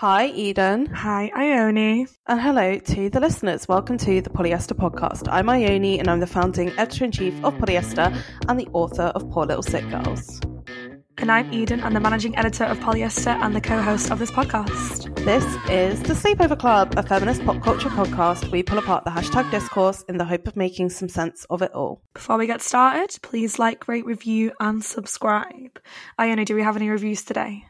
Hi, Eden. Hi, Ione. And hello to the listeners. Welcome to the Polyester Podcast. I'm Ione and I'm the founding editor in chief of Polyester and the author of Poor Little Sick Girls. And I'm Eden. I'm the managing editor of Polyester and the co host of this podcast. This is the Sleepover Club, a feminist pop culture podcast. We pull apart the hashtag discourse in the hope of making some sense of it all. Before we get started, please like, rate, review, and subscribe. Ione, do we have any reviews today?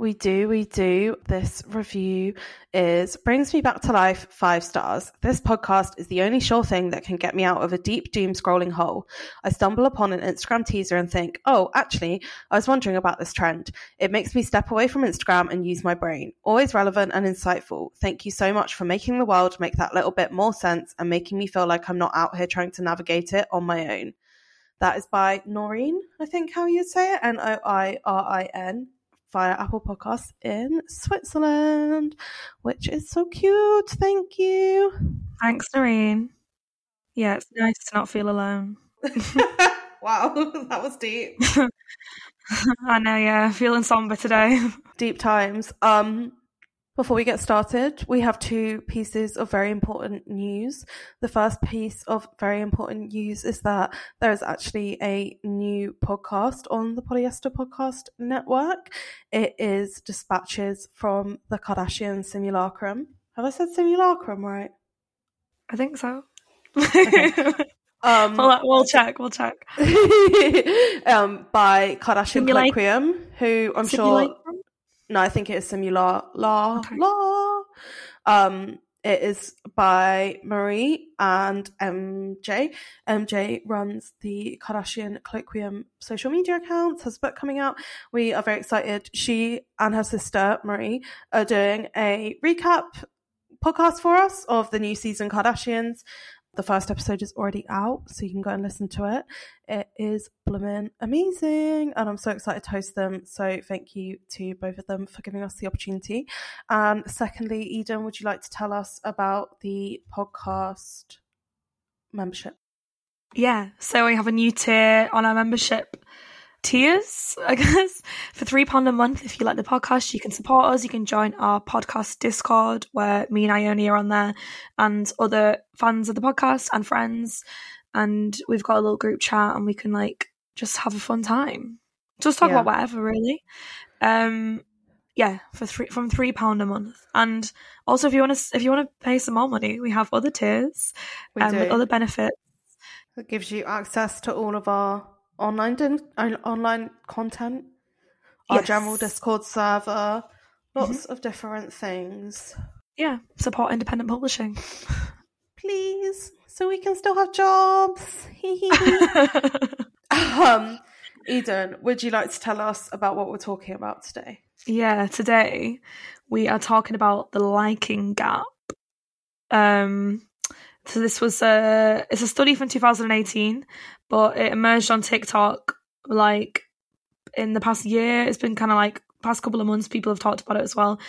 We do, we do. This review is Brings Me Back to Life, five stars. This podcast is the only sure thing that can get me out of a deep doom scrolling hole. I stumble upon an Instagram teaser and think, oh, actually, I was wondering about this trend. It makes me step away from Instagram and use my brain. Always relevant and insightful. Thank you so much for making the world make that little bit more sense and making me feel like I'm not out here trying to navigate it on my own. That is by Noreen, I think how you'd say it, N O I R I N via Apple Podcasts in Switzerland, which is so cute. Thank you. Thanks, Noreen. Yeah, it's nice to not feel alone. wow, that was deep. I know, yeah, feeling somber today. Deep times. Um, before we get started, we have two pieces of very important news. The first piece of very important news is that there is actually a new podcast on the Polyester Podcast Network. It is Dispatches from the Kardashian Simulacrum. Have I said simulacrum right? I think so. Okay. Um, we'll, we'll check, we'll check. um, by Kardashian Simulate- Kolloquium, who I'm sure? No, I think it is Simula La Okay. La. Um, it is by Marie and MJ. MJ runs the Kardashian Kolloquium social media accounts, has a book coming out. We are very excited. She and her sister, Marie, are doing a recap podcast for us of the new season Kardashians. The first episode is already out, so you can go and listen to it. It is bloomin' amazing, and I'm so excited to host them. So thank you to both of them for giving us the opportunity. And secondly, Eden, would you like to tell us about the podcast membership? Yeah, so we have a new tier on our membership tiers, I guess. For £3 a month, if you like the podcast, you can support us. You can join our podcast Discord, where me and Ione are on there, and other fans of the podcast and friends. And we've got a little group chat, and we can like just have a fun time. Just talk Yeah. about whatever, really. Um, yeah, for three from three pound a month, and also if you want to if you want to pay some more money, we have other tiers um, with other benefits. It gives you access to all of our online din- online content, our Yes. general Discord server, lots of different things. Yeah, support independent publishing. Please, so we can still have jobs. um, Eden, would you like to tell us about what we're talking about today? yeah, today we are talking about the liking gap. Um, so this was a it's a study from 2018, but it emerged on TikTok like in the past year. It's been kind of like past couple of months. People have talked about it as well,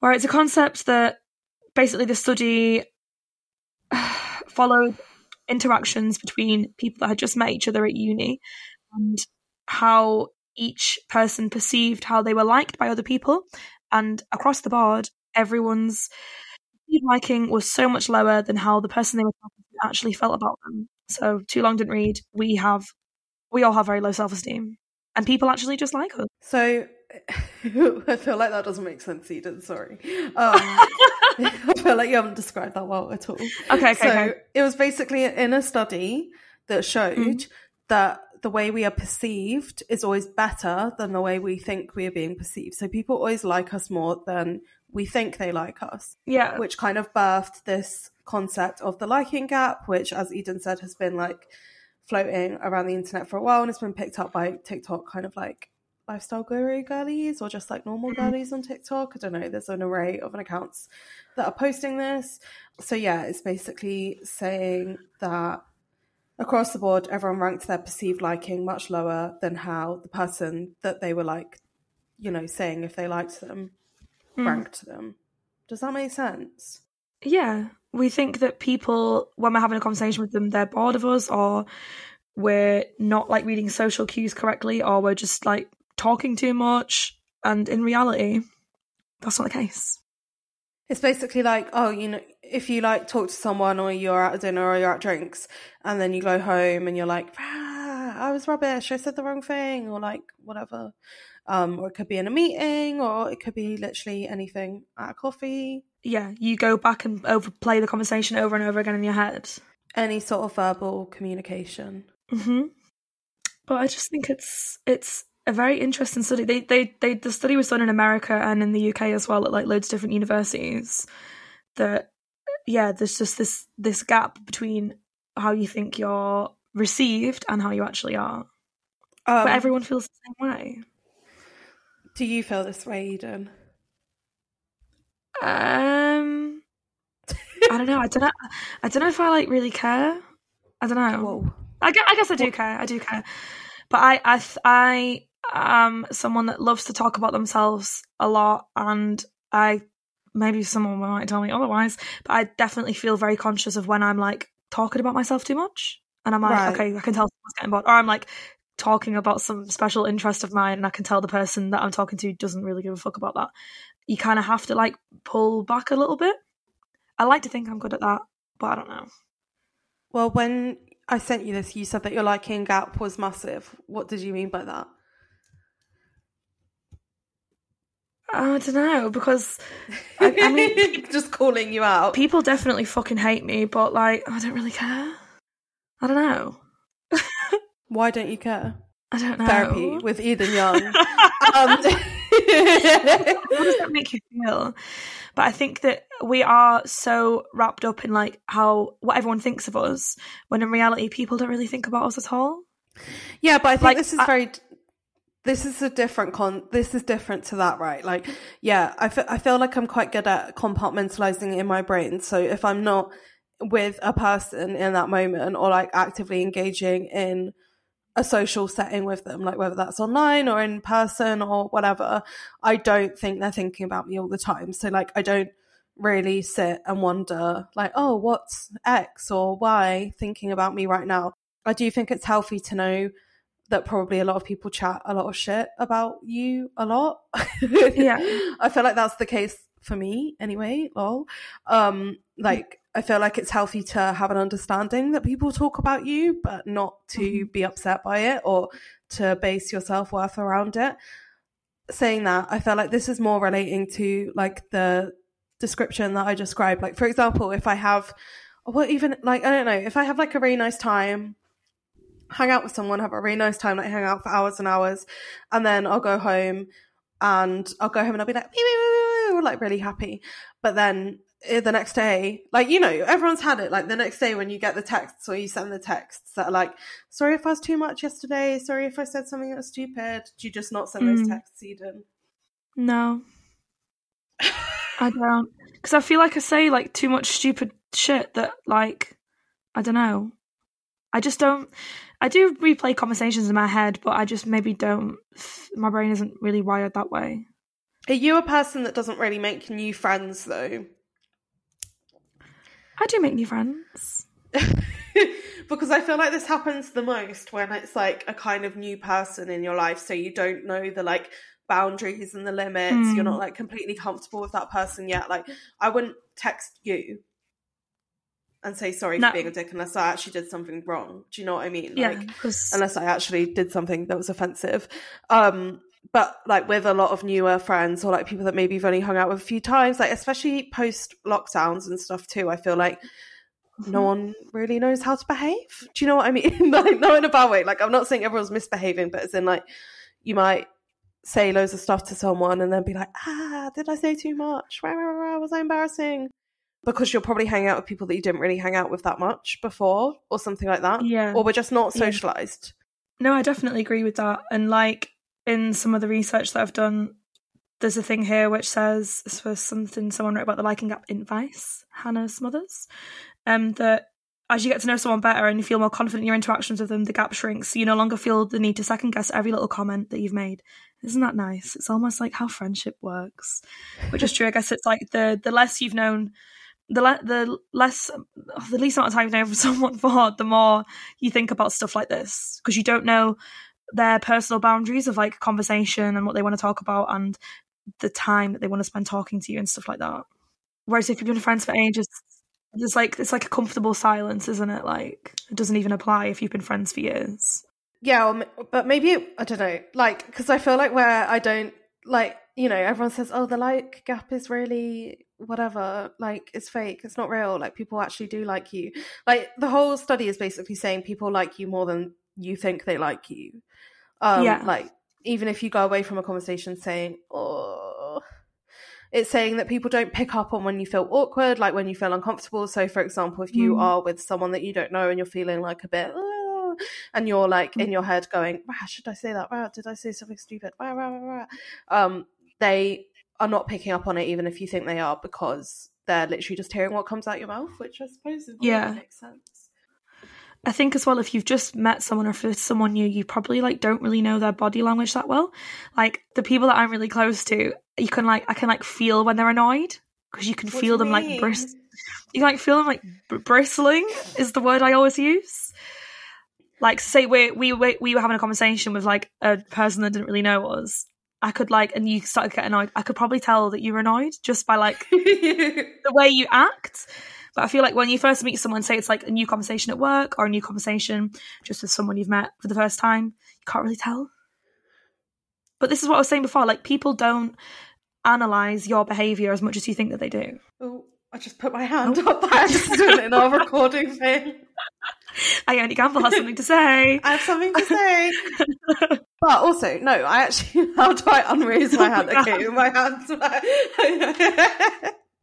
where it's a concept that basically the study followed interactions between people that had just met each other at uni and how each person perceived how they were liked by other people. And across the board, everyone's liking was so much lower than how the person they were talking to actually felt about them. So, too long didn't read. We have, we all have very low self esteem, and people actually just like us. So, I feel like that doesn't make sense, Eden. Sorry. Um, I feel like you haven't described that well at all. Okay, okay, so okay. it was basically in a study that showed Mhm. that the way we are perceived is always better than the way we think we are being perceived. So people always like us more than we think they like us, Yeah, which kind of birthed this concept of the liking gap, which, as Eden said, has been like floating around the internet for a while and it's been picked up by TikTok kind of like lifestyle guru girlies or just like normal mm-hmm. girlies on TikTok. I don't know. There's an array of accounts that are posting this. So yeah, it's basically saying that across the board, everyone ranked their perceived liking much lower than how the person that they were like, you know, saying if they liked them ranked them. Does that make sense? Yeah, we think that people, when we're having a conversation with them, they're bored of us, or we're not like reading social cues correctly, or we're just like talking too much. And in reality, that's not the case. It's basically like, oh, you know, if you like talk to someone or you're at dinner or you're at drinks and then you go home and you're like, ah, I was rubbish, I said the wrong thing, or like whatever. Um, or it could be in a meeting or it could be literally anything at a coffee. Yeah, you go back and overplay the conversation over and over again in your head. Any sort of verbal communication. hmm But I just think it's it's a very interesting study. They they they the study was done in America and in the UK as well at like loads of different universities. That yeah, there's just this this gap between how you think you're received and how you actually are. Um, But everyone feels the same way. Do you feel this way, Eden? Um, I don't know. I don't know. I don't know if I like really care. I don't know. Whoa. I guess, I guess I do care. I do care. But I, I, I am someone that loves to talk about themselves a lot, and I maybe someone might tell me otherwise, but I definitely feel very conscious of when I'm like talking about myself too much, and I'm like, Right. okay, I can tell someone's getting bored, or I'm like talking about some special interest of mine, and I can tell the person that I'm talking to doesn't really give a fuck about that. You kind of have to like pull back a little bit. I like to think I'm good at that, but I don't know. Well, when I sent you this, you said that your liking gap was massive. What did you mean by that? I don't know because I, I mean just calling you out. people definitely fucking hate me, but like I don't really care. I don't know. Why don't you care? I don't know. Therapy with Eden Young. um, How does that make you feel? But I think that we are so wrapped up in like how what everyone thinks of us, when in reality people don't really think about us at all. yeah, but I think Like, this is I- very. This is a different con. This is different to that, right? Like, yeah, I fe- I feel like I'm quite good at compartmentalizing in my brain. So if I'm not with a person in that moment or like actively engaging in a social setting with them, like whether that's online or in person or whatever, I don't think they're thinking about me all the time. So like I don't really sit and wonder like, oh, what's X or Y thinking about me right now. I do think it's healthy to know that probably a lot of people chat a lot of shit about you a lot. Yeah. I feel like that's the case for me anyway, lol. Um like I feel like it's healthy to have an understanding that people talk about you, but not to be upset by it or to base your self worth around it. Saying that, I feel like this is more relating to like the description that I described. Like, for example, if I have, what even, like, I don't know, if I have like a really nice time, hang out with someone, have a really nice time, like hang out for hours and hours, and then I'll go home and I'll go home and I'll be like, "Wee, wee, wee, wee," wee," like really happy. But then eh, the next day, like, you know, everyone's had it. Like the next day when you get the texts or you send the texts that are like, sorry if I was too much yesterday. Sorry if I said something that was stupid. Do you just not send those Mm. texts, Eden? No, I don't, because I feel like I say like too much stupid shit that like I don't know. I just don't. I do replay conversations in my head, but I just maybe don't. My brain isn't really wired that way. Are you a person that doesn't really make new friends though? I do make new friends. because I feel like this happens the most when it's like a kind of new person in your life, so you don't know the like boundaries and the limits. Hmm. You're not like completely comfortable with that person yet. Like I wouldn't text you and say sorry No. for being a dick unless I actually did something wrong. Do you know what I mean? Yeah, Like unless I actually did something that was offensive. Um, but like with a lot of newer friends or like people that maybe you've only hung out with a few times, like especially post lockdowns and stuff too, I feel like no one really knows how to behave. Do you know what I mean? like not in a bad way. Like I'm not saying everyone's misbehaving, but it's in like you might say loads of stuff to someone and then be like, ah, did I say too much? Rah, Was I embarrassing? Because you're probably hanging out with people that you didn't really hang out with that much before, or something like that. Yeah. Or we're just not Yeah. socialized. No, I definitely agree with that. And like, in some of the research that I've done, there's a thing here which says this was something someone wrote about the liking gap in Vice, Hannah Smothers, um, that as you get to know someone better and you feel more confident in your interactions with them, the gap shrinks. You no longer feel the need to second guess every little comment that you've made. Isn't that nice? It's almost like how friendship works, which is true. I guess it's like the the less you've known, the le- the less the least amount of time you've known someone for, the more you think about stuff like this because you don't know their personal boundaries of like conversation and what they want to talk about and the time that they want to spend talking to you and stuff like that. Whereas if you've been friends for ages, there's like it's like a comfortable silence, isn't it? Like it doesn't even apply if you've been friends for years. Yeah, but maybe I don't know, like because I feel like where I don't like, you know, everyone says, "Oh, the like gap is really whatever, like it's fake, it's not real." Like people actually do like you. Like the whole study is basically saying people like you more than you think they like you. Um, Yeah. Like even if you go away from a conversation saying, "Oh," it's saying that people don't pick up on when you feel awkward, like when you feel uncomfortable. So, for example, if you Mm. are with someone that you don't know and you're feeling like a bit, "Oh," and you're like in your head going, wow, should I say that? Wow, did I say something stupid? Wow, wow, wow, wow. Um, they are not picking up on it, even if you think they are, because they're literally just hearing what comes out your mouth, which I suppose is Yeah. makes sense. I think as well, if you've just met someone or if it's someone new, you probably like don't really know their body language that well. Like the people that I'm really close to, you can like I can like feel when they're annoyed because you can What feel them like mean? bris- you can like feel them like br- bristling is the word I always use. Like say we we we we were having a conversation with like a person that didn't really know us. I could like, and you started to get annoyed. I could probably tell that you were annoyed just by like the way you act. But I feel like when you first meet someone, say it's like a new conversation at work or a new conversation just with someone you've met for the first time, you can't really tell. But this is what I was saying before like, people don't analyze your behavior as much as you think that they do. oh, I just put my hand oh. up by accident in our recording thing. I only Gamble has something to say. I have something to say. but also, no, I actually, how do I unraise my hand? Okay, my hand's.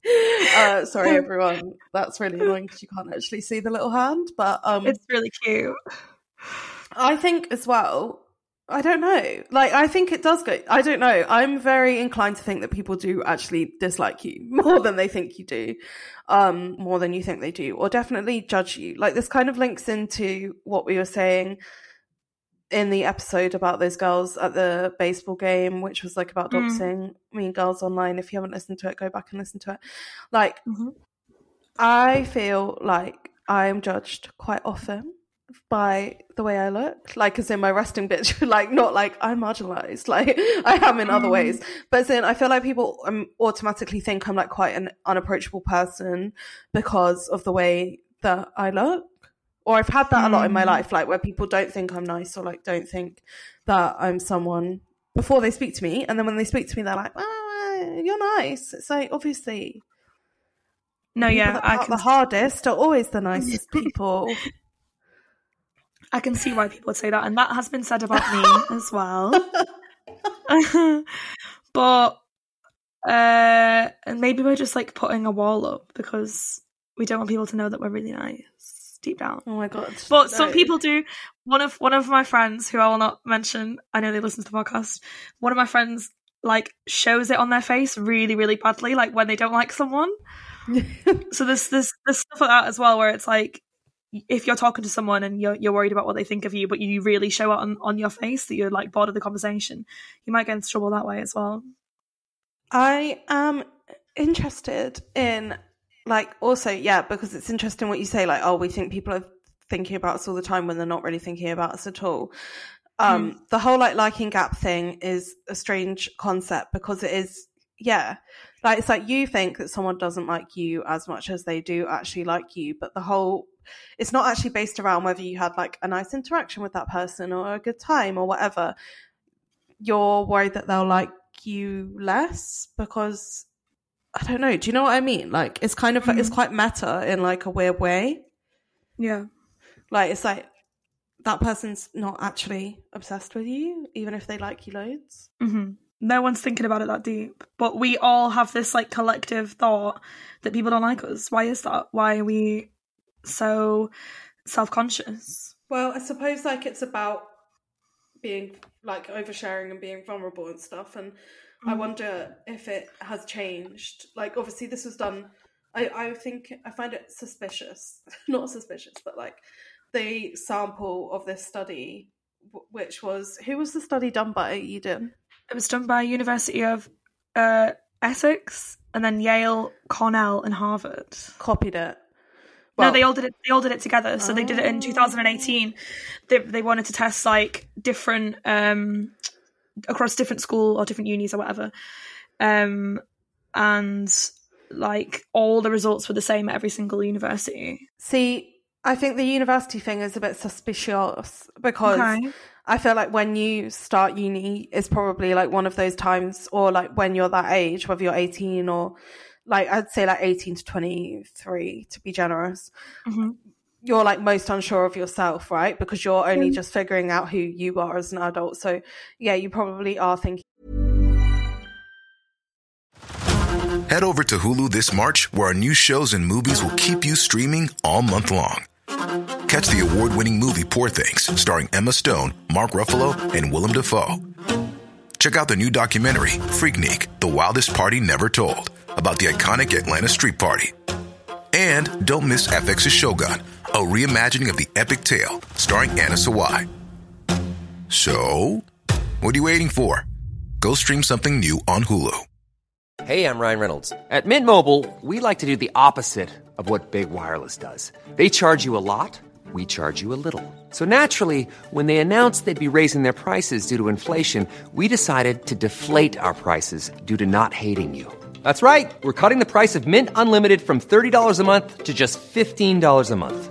Uh, sorry, everyone. That's really annoying because you can't actually see the little hand. But um, It's really cute. I think as well. I don't know. Like, I think it does go. I don't know. I'm very inclined to think that people do actually dislike you more than they think you do, um, more than you think they do, or definitely judge you. Like, this kind of links into what we were saying in the episode about those girls at the baseball game, which was like about Mm. doxing Mean Girls Online. If you haven't listened to it, go back and listen to it. Like, Mhm. I feel like I am judged quite often by the way I look, like as in my resting bitch, like not like I'm marginalized, like I am in other Mm. ways. But as in, I feel like people um, automatically think I'm like quite an unapproachable person because of the way that I look. Or I've had that a lot in my Mm. life, like where people don't think I'm nice or like don't think that I'm someone before they speak to me, and then when they speak to me, they're like, "Ah, you're nice." It's like obviously No, yeah, I can the hardest are always the nicest people. I can see why people would say that, and that has been said about me as well. but uh, and maybe we're just like putting a wall up because we don't want people to know that we're really nice deep down. Oh my god! But some people do. One of one of my friends, who I will not mention, I know they listen to the podcast. One of my friends like shows it on their face really, really badly, like when they don't like someone. so there's this there's stuff like that as well, where it's like if you're talking to someone and you're you're worried about what they think of you, but you really show it on on your face that you're like bored of the conversation, you might get into trouble that way as well. I am interested in like also yeah because it's interesting what you say like oh we think people are thinking about us all the time when they're not really thinking about us at all. Um, the whole like liking gap thing is a strange concept because it is yeah. Like it's like you think that someone doesn't like you as much as they do actually like you but the whole it's not actually based around whether you had like a nice interaction with that person or a good time or whatever. You're worried that they'll like you less because I don't know. Do you know what I mean? Like it's kind of it's quite meta in like a weird way. Yeah. Like it's like that person's not actually obsessed with you, even if they like you loads. hmm No one's thinking about it that deep, but we all have this like collective thought that people don't like us. Why is that? Why are we so self conscious? Well, I suppose like it's about being like oversharing and being vulnerable and stuff. And I wonder if it has changed. Like, obviously, this was done. I, I think I find it suspicious, not suspicious, but like the sample of this study, which was who was the study done by Eden? It was done by University of uh, Essex and then Yale, Cornell, and Harvard. Copied it. no, they all did it. They all did it together. So they did it in 2018. They they wanted to test like different um across different school or different unis or whatever, um and like all the results were the same at every single university. See, I think the university thing is a bit suspicious because Okay. I feel like when you start uni is probably like one of those times, or like when you're that age, whether you're 18 or like I'd say like 18 to 23 to be generous. Mhm. You're like most unsure of yourself, right? Because you're only mm. just figuring out who you are as an adult. So, yeah, you probably are thinking. Head over to Hulu this March, where our new shows and movies will keep you streaming all month long. Catch the award winning movie Poor Things, starring Emma Stone, Mark Ruffalo, and Willem Dafoe. Check out the new documentary, Freaknik The Wildest Party Never Told, about the iconic Atlanta Street Party. And don't miss FX's Shogun, a reimagining of the epic tale, starring Anna Sawai. So, what are you waiting for? Go stream something new on Hulu. Hey, I'm Ryan Reynolds. At Mint Mobile, we like to do the opposite of what Big Wireless does. They charge you a lot, we charge you a little. So naturally, when they announced they'd be raising their prices due to inflation, we decided to deflate our prices due to not hating you. That's right. We're cutting the price of Mint Unlimited from $30 a month to just $15 a month.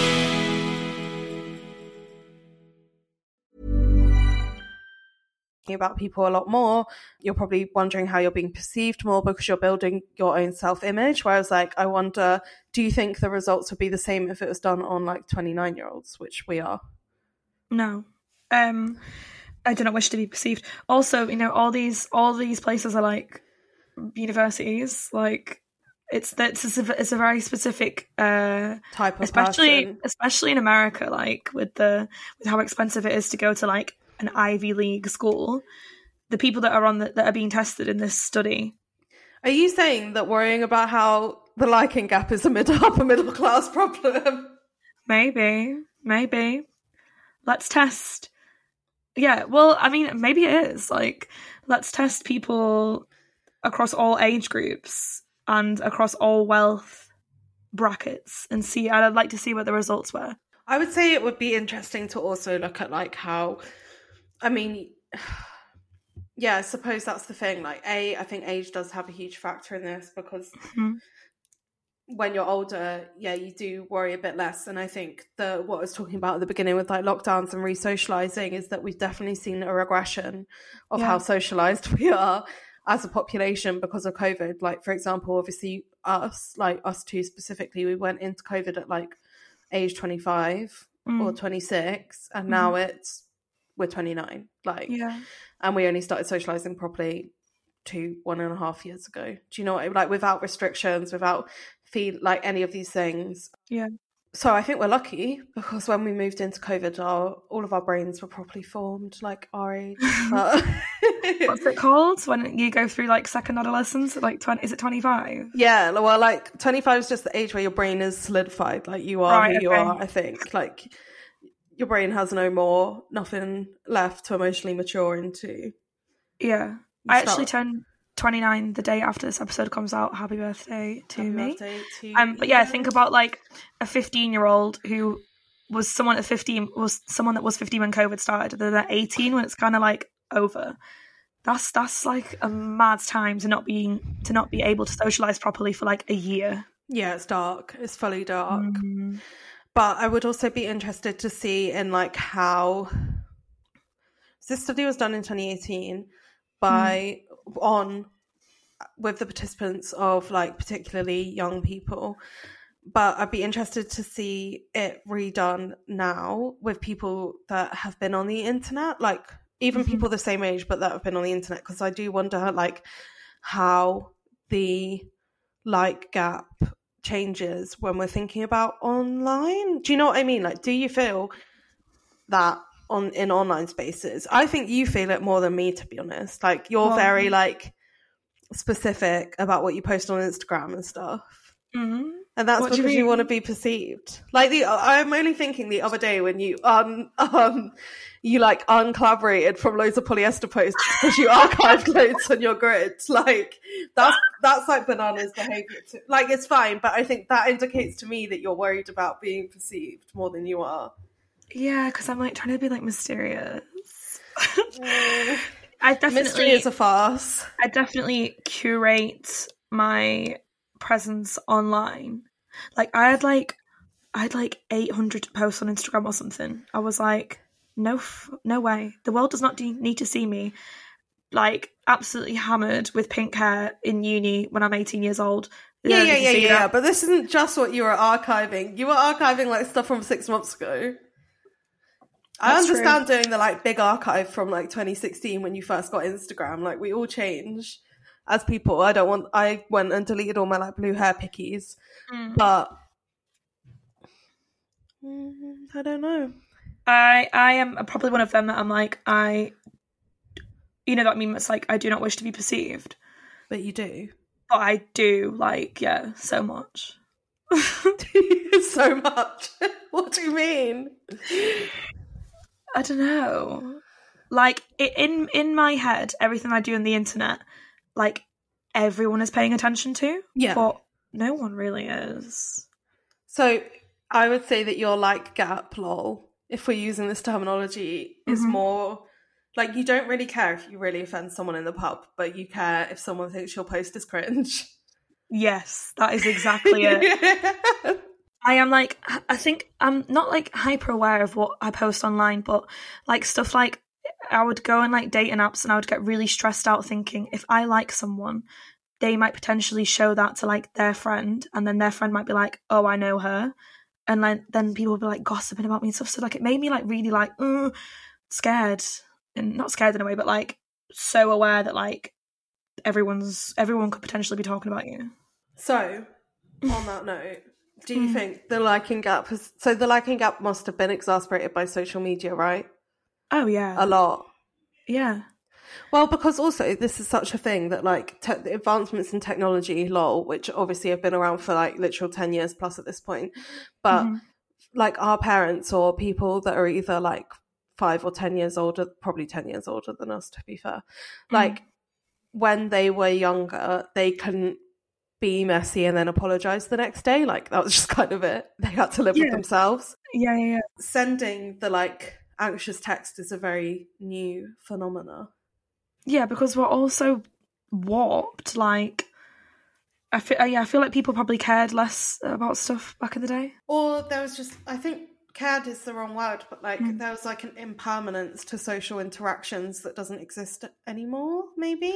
about people a lot more. You're probably wondering how you're being perceived more because you're building your own self image. Whereas, like, I wonder, do you think the results would be the same if it was done on like 29 year olds, which we are? No. Um I do not wish to be perceived. Also, you know, all these all these places are like universities. Like it's that's a, it's a very specific uh Type of especially person. especially in America, like with the with how expensive it is to go to like an Ivy League school. The people that are on the, that are being tested in this study. Are you saying that worrying about how the liking gap is a middle upper middle class problem? Maybe, maybe. Let's test. Yeah, well, I mean, maybe it is. Like, let's test people across all age groups and across all wealth brackets and see. I'd like to see what the results were. I would say it would be interesting to also look at like how, I mean, yeah, I suppose that's the thing. Like, a, I think age does have a huge factor in this because Mhm. when you're older, yeah, you do worry a bit less. And I think the what I was talking about at the beginning with like lockdowns and re-socializing is that we've definitely seen a regression of Yeah. how socialized we are as a population because of COVID. Like, for example, obviously us, like us two specifically, we went into COVID at like age 25 or 26 and now it's we're 29 like Yeah. and we only started socializing properly two one and a half years ago do you know what I- like without restrictions without feel like any of these things Yeah. so i think we're lucky because when we moved into covid our all of our brains were properly formed like our age but What's it called when you go through like second adolescence? Like, 20, is it 25? Yeah, well, like 25 is just the age where your brain is solidified. Like you are Right, who you okay. are, I think. Like your brain has no more, nothing left to emotionally mature into. Yeah. I actually turned 29 the day after this episode comes out. Happy birthday to Happy me. birthday to Um, but yeah, think about like a 15 year old who was someone at 15 was someone that was 15 when COVID started. They're at 18 when it's kind of like over. That's that's like a mad time to not being to not be able to socialize properly for like a year. Yeah, it's dark. It's fully dark. Mm. But I would also be interested to see in like how this study was done in 2018 by mm. on with the participants of like particularly young people. But I'd be interested to see it redone now with people that have been on the internet, like even mm-hmm. people the same age but that have been on the internet. Because I do wonder like how the like gap changes when we're thinking about online. Do you know what I mean? Like, do you feel that on in online spaces? I think you feel it more than me, to be honest. Like, you're Well- very like specific about what you post on Instagram and stuff. Mhm. And that's What do you because you, want to be perceived. Like the, I'm only thinking the other day when you um um you like uncollaborated from loads of polyester posts because you archived loads on your grid. Like that's that's like bananas behavior. Too. Like it's fine, but I think that indicates to me that you're worried about being perceived more than you are. Yeah, because I'm like trying to be like mysterious. I Mystery is a farce. I definitely curate my presence online. Like I had like, I had like 800 posts on Instagram or something. I was like, no, f- no way. The world does not de- need to see me. Like absolutely hammered with pink hair in uni when I'm 18 years old. They Yeah, yeah, yeah, yeah, yeah. But this isn't just what you were archiving. You were archiving like stuff from six months ago. I That's understand doing the like big archive from like 2016 when you first got Instagram. Like we all change as people. I don't want. I went and deleted all my like blue hair pickies, Mm. but Mm, I don't know. I I am probably one of them that I'm like I, you know that meme that's like I do not wish to be perceived, But you do but I do like yeah so much. so much. what do you mean? I don't know, like i in in my head, everything I do on the internet, like everyone is paying attention to, Yeah. but no one really is. So I would say that your like gap lol, if we're using this terminology, is Mhm. more like you don't really care if you really offend someone in the pub, but you care if someone thinks your post is cringe. Yes, that is exactly it. I am like I think I'm not like hyper aware of what I post online, but like stuff like I would go and like dating apps and I would get really stressed out thinking if I like someone, they might potentially show that to like their friend, and then their friend might be like, "Oh, I know her," and like then people would be like gossiping about me and stuff. So like it made me like really like uh, scared and not scared in a way, but like so aware that like everyone's everyone could potentially be talking about you. so, on that note, do you Mm. think the liking gap has so the liking gap must have been exasperated by social media, right? Oh yeah, A lot. yeah. Well, because also this is such a thing that like te- the advancements in technology, lol, which obviously have been around for like literal ten years plus at this point, but Mhm. like our parents or people that are either like five or ten years older, probably ten years older than us, to be fair, like when they were younger, they couldn't be messy and then apologize the next day. Like that was just kind of it. They had to live with themselves. Yeah, yeah, yeah. Sending the like anxious text is a very new phenomena. Yeah, because we're also warped. Like, I feel, uh, yeah, I feel like people probably cared less about stuff back in the day. Or there was just, I think cared is the wrong word, but like Mm. there was like an impermanence to social interactions that doesn't exist anymore, maybe.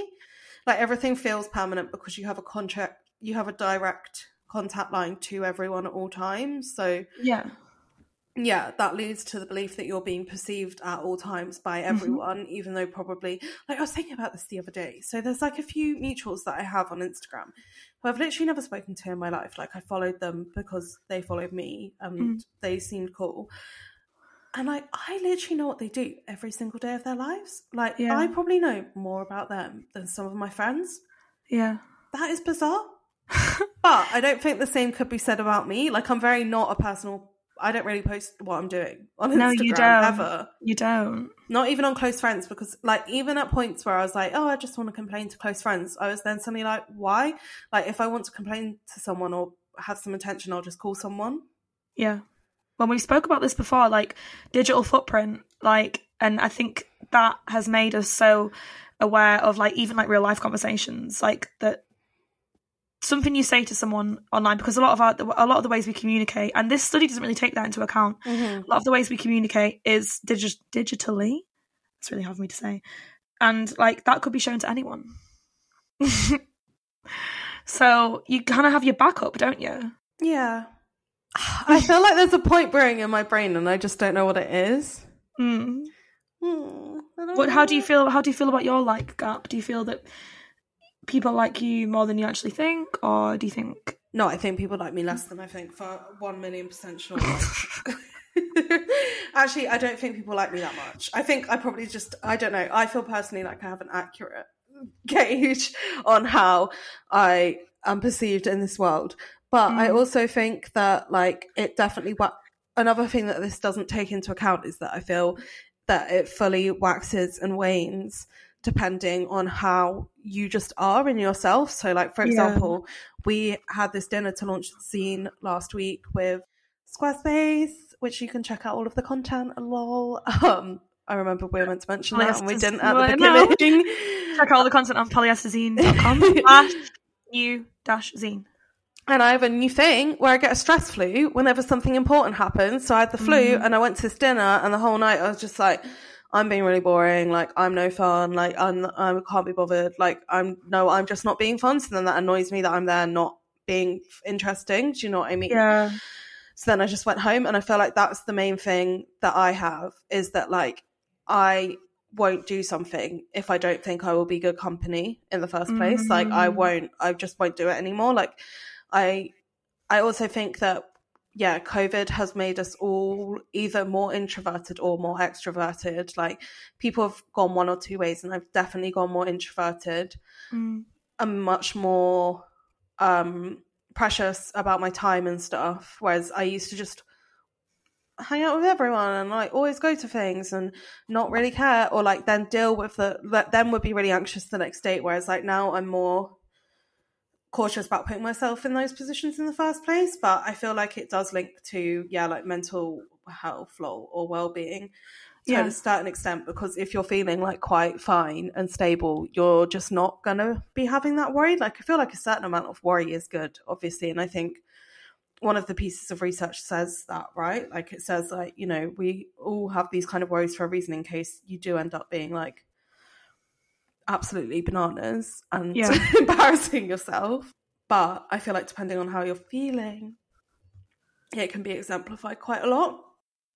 Like everything feels permanent because you have a contract, you have a direct contact line to everyone at all times. So, Yeah, yeah, that leads to the belief that you're being perceived at all times by Mm-hmm. everyone, even though probably, like, I was thinking about this the other day. So, there's like a few mutuals that I have on Instagram who I've literally never spoken to in my life. Like, I followed them because they followed me and Mm. they seemed cool. And like, I literally know what they do every single day of their lives. Like, Yeah. I probably know more about them than some of my friends. yeah, That is bizarre. but I don't think the same could be said about me. Like I'm very not a personal. I don't really post what I'm doing on Instagram no, you don't. ever. You don't. Not even on close friends because like even at points where I was like, oh, I just want to complain to close friends. I was then suddenly like, why? Like if I want to complain to someone or have some attention, I'll just call someone. Yeah. When we spoke about this before, like digital footprint, like, and I think that has made us so aware of like even like real life conversations, like that something you say to someone online because a lot of our, a lot of the ways we communicate and this study doesn't really take that into account Mm-hmm. a lot of the ways we communicate is digi- digitally it's really hard for me to say and like that could be shown to anyone so you kind of have your backup don't you Yeah. I feel like there's a point brewing in my brain and I just don't know what it is. mm. Hmm, what how do you feel how do you feel about your like gap do you feel that people like you more than you actually think or do you think No, I think people like me less than I think for one million percent sure. Actually, I don't think people like me that much. I think I probably just I don't know. I feel personally like I have an accurate gauge on how I am perceived in this world. But I Mm. also think that like it definitely wa- another thing that this doesn't take into account is that I feel that it fully waxes and wanes depending on how you just are in yourself. So like for Yeah. example, we had this dinner to launch the zine last week with Squarespace, which you can check out all of the content. Lol. Um, I remember we were meant to mention that, and we didn't at the beginning. check out all the content on polyesterzine.com slash new dash zine And I have a new thing where I get a stress flu whenever something important happens. So I had the flu Mm-hmm. and I went to this dinner and the whole night I was just like, I'm being really boring. Like I'm no fun. Like I'm, I can't be bothered. Like I'm no, I'm just not being fun. So then that annoys me that I'm there not being interesting. Do you know what I mean? yeah So then I just went home and I feel like that's the main thing that I have is that like I won't do something if I don't think I will be good company in the first place. Like I Mm. won't I just won't do it anymore. Like I I also think that yeah, COVID has made us all either more introverted or more extroverted. Like people have gone one or two ways and I've definitely gone more introverted. Mm. I'm much more um precious about my time and stuff whereas i used to just hang out with everyone and like always go to things and not really care or like then deal with the then would be really anxious the next day whereas like now i'm more cautious about putting myself in those positions in the first place but i feel like it does link to yeah like mental health or, or well-being to Yeah. a certain extent because if you're feeling like quite fine and stable you're just not gonna be having that worry like i feel like a certain amount of worry is good obviously and i think one of the pieces of research says that right like it says like you know we all have these kind of worries for a reason in case you do end up being like absolutely bananas and Yeah. embarrassing yourself but i feel like depending on how you're feeling it can be exemplified quite a lot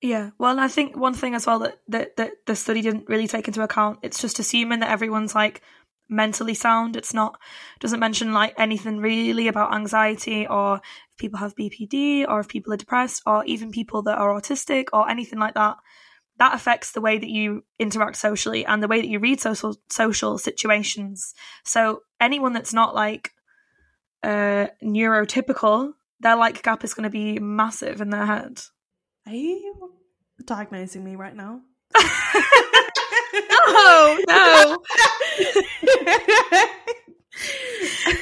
Yeah, well, and I think one thing as well that, that that the study didn't really take into account. It's just assuming that everyone's like mentally sound. It's not doesn't mention like anything really about anxiety or if people have BPD or if people are depressed or even people that are autistic or anything like that. That affects the way that you interact socially and the way that you read social social situations. So anyone that's not like uh neurotypical, their like gap is going to be massive in their head. are you diagnosing me right now No, no.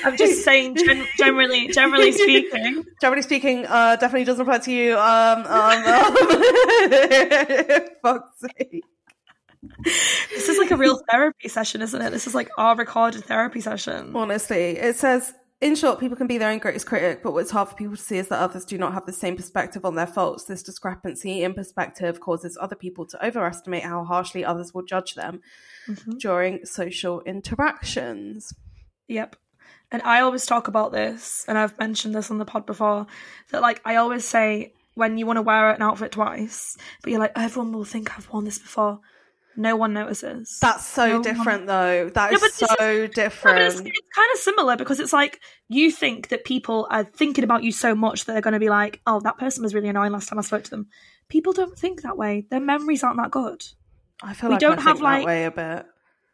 I'm just saying, gen- generally, generally speaking. Generally speaking, uh, definitely doesn't apply to you. Um, um, um. fuck's sake. This is like a real therapy session, isn't it? This is like our recorded therapy session. Honestly, it says, in short, people can be their own greatest critic, but what's hard for people to see is that others do not have the same perspective on their faults. This discrepancy in perspective causes other people to overestimate how harshly others will judge them Mhm. during social interactions. Yep. And I always talk about this, and I've mentioned this on the pod before, that like I always say when you want to wear an outfit twice, but you're like, everyone will think I've worn this before. No one notices. That's so No one- different, though. That Yeah, is this is- so No, different. it's, it's kind of similar because it's like you think that people are thinking about you so much that they're going to be like, oh, that person was really annoying last time I spoke to them. People don't think that way. Their memories aren't that good. I feel like we like don't I have, like- that way a bit.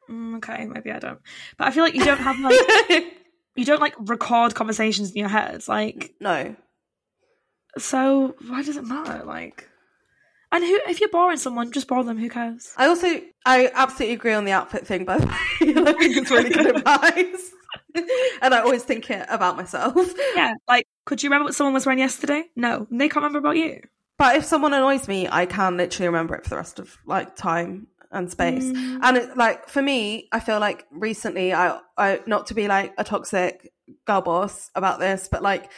Mm, okay, maybe I don't. But I feel like you don't have like you don't like record conversations in your head. Like no. so, why does it matter? Like, and who if you're boring someone, just bore them. Who cares? I also, I absolutely agree on the outfit thing, by the way. I think it's really good advice. and I always think it about myself. Yeah, like could you remember what someone was wearing yesterday? No, they can't remember about you. But if someone annoys me, I can literally remember it for the rest of like time and space. Mm. And it, like for me, I feel like recently, I, I not to be like a toxic girl boss about this, but like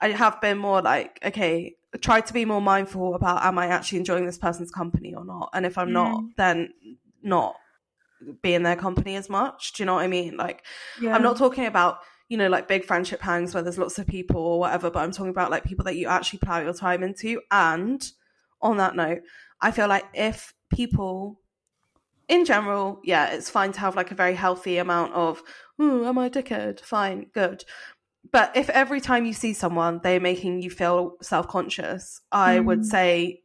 I have been more like, okay, try to be more mindful about am I actually enjoying this person's company or not? And if I'm not, Mm. then not be in their company as much. Do you know what I mean? Like Yeah. I'm not talking about, you know, like big friendship hangs where there's lots of people or whatever, but I'm talking about like people that you actually plow your time into. And on that note, I feel like if people in general, yeah, it's fine to have like a very healthy amount of, ooh, am I a dickhead? Fine, good. But if every time you see someone, they're making you feel self conscious, I would Mm. say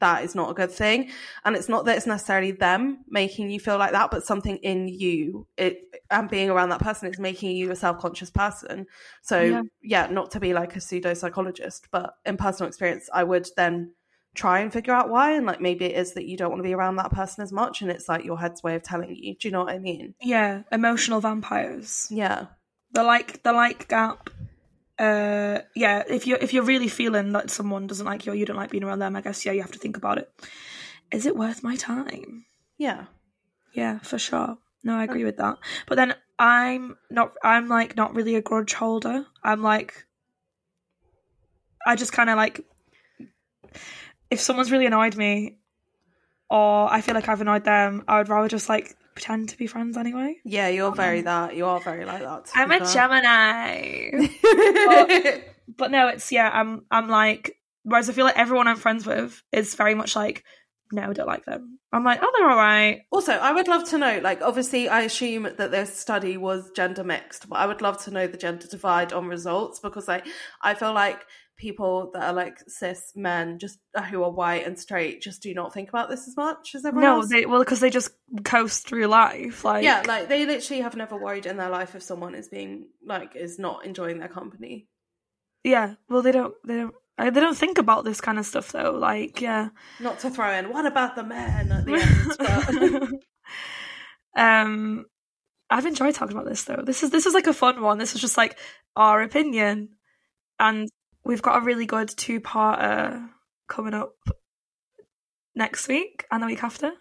that is not a good thing. And it's not that it's necessarily them making you feel like that, but something in you, it and being around that person is making you a self conscious person. So Yeah. yeah, not to be like a pseudo psychologist, but in personal experience, I would then try and figure out why. And like maybe it is that you don't want to be around that person as much, and it's like your head's way of telling you. Do you know what I mean? yeah, emotional vampires. Yeah. The like the like gap. Uh, yeah. If you're if you're really feeling that someone doesn't like you or you don't like being around them, I guess yeah, you have to think about it. Is it worth my time? Yeah. Yeah, for sure. No, I agree with that. But then I'm not. I'm like not really a grudge holder. I'm like, I just kind of like, if someone's really annoyed me, or I feel like I've annoyed them, I would rather just like pretend to be friends anyway. Yeah, you're very um, that. You are very like that. I'm a. Gemini. but no, it's yeah. I'm I'm like. Whereas I feel like everyone I'm friends with is very much like, no, I don't like them. I'm like, oh, they're all right. Also, I would love to know, like, obviously, I assume that this study was gender mixed, but I would love to know the gender divide on results because, like, I feel like people that are like cis men, just uh, who are white and straight, just do not think about this as much as everyone No, else. they well because they just coast through life. Like yeah, like they literally have never worried in their life if someone is being like is not enjoying their company. yeah. Well, they don't. They don't. They don't think about this kind of stuff though. Like, yeah. Not to throw in, what about the men at the end? But um, I've enjoyed talking about this though. This is this is like a fun one. This is just like our opinion, and we've got a really good two parter coming up next week and the week after.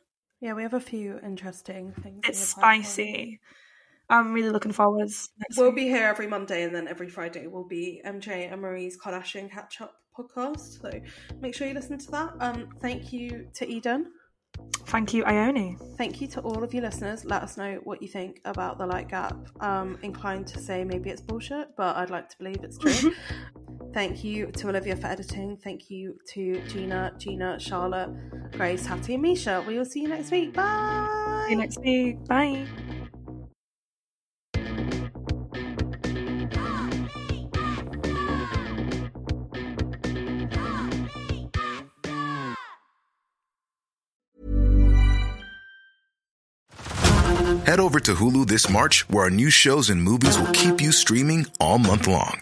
yeah, we have a few interesting things. It's spicy. I'm really looking forward. We'll week. be here every Monday, and then every Friday will be MJ and Marie's Kardashian catch up podcast. So make sure you listen to that. Um, thank you to Eden. Thank you, Ione. Thank you to all of you listeners. Let us know what you think about the like gap. Um, inclined to say maybe it's bullshit, but I'd like to believe it's true. Thank you to Olivia for editing. Thank you to Gina, Gina, Charlotte, Grace, Hattie, and Misha. We will see you next week. Bye. See you next week. Bye. Head over to Hulu this March, where our new shows and movies will keep you streaming all month long.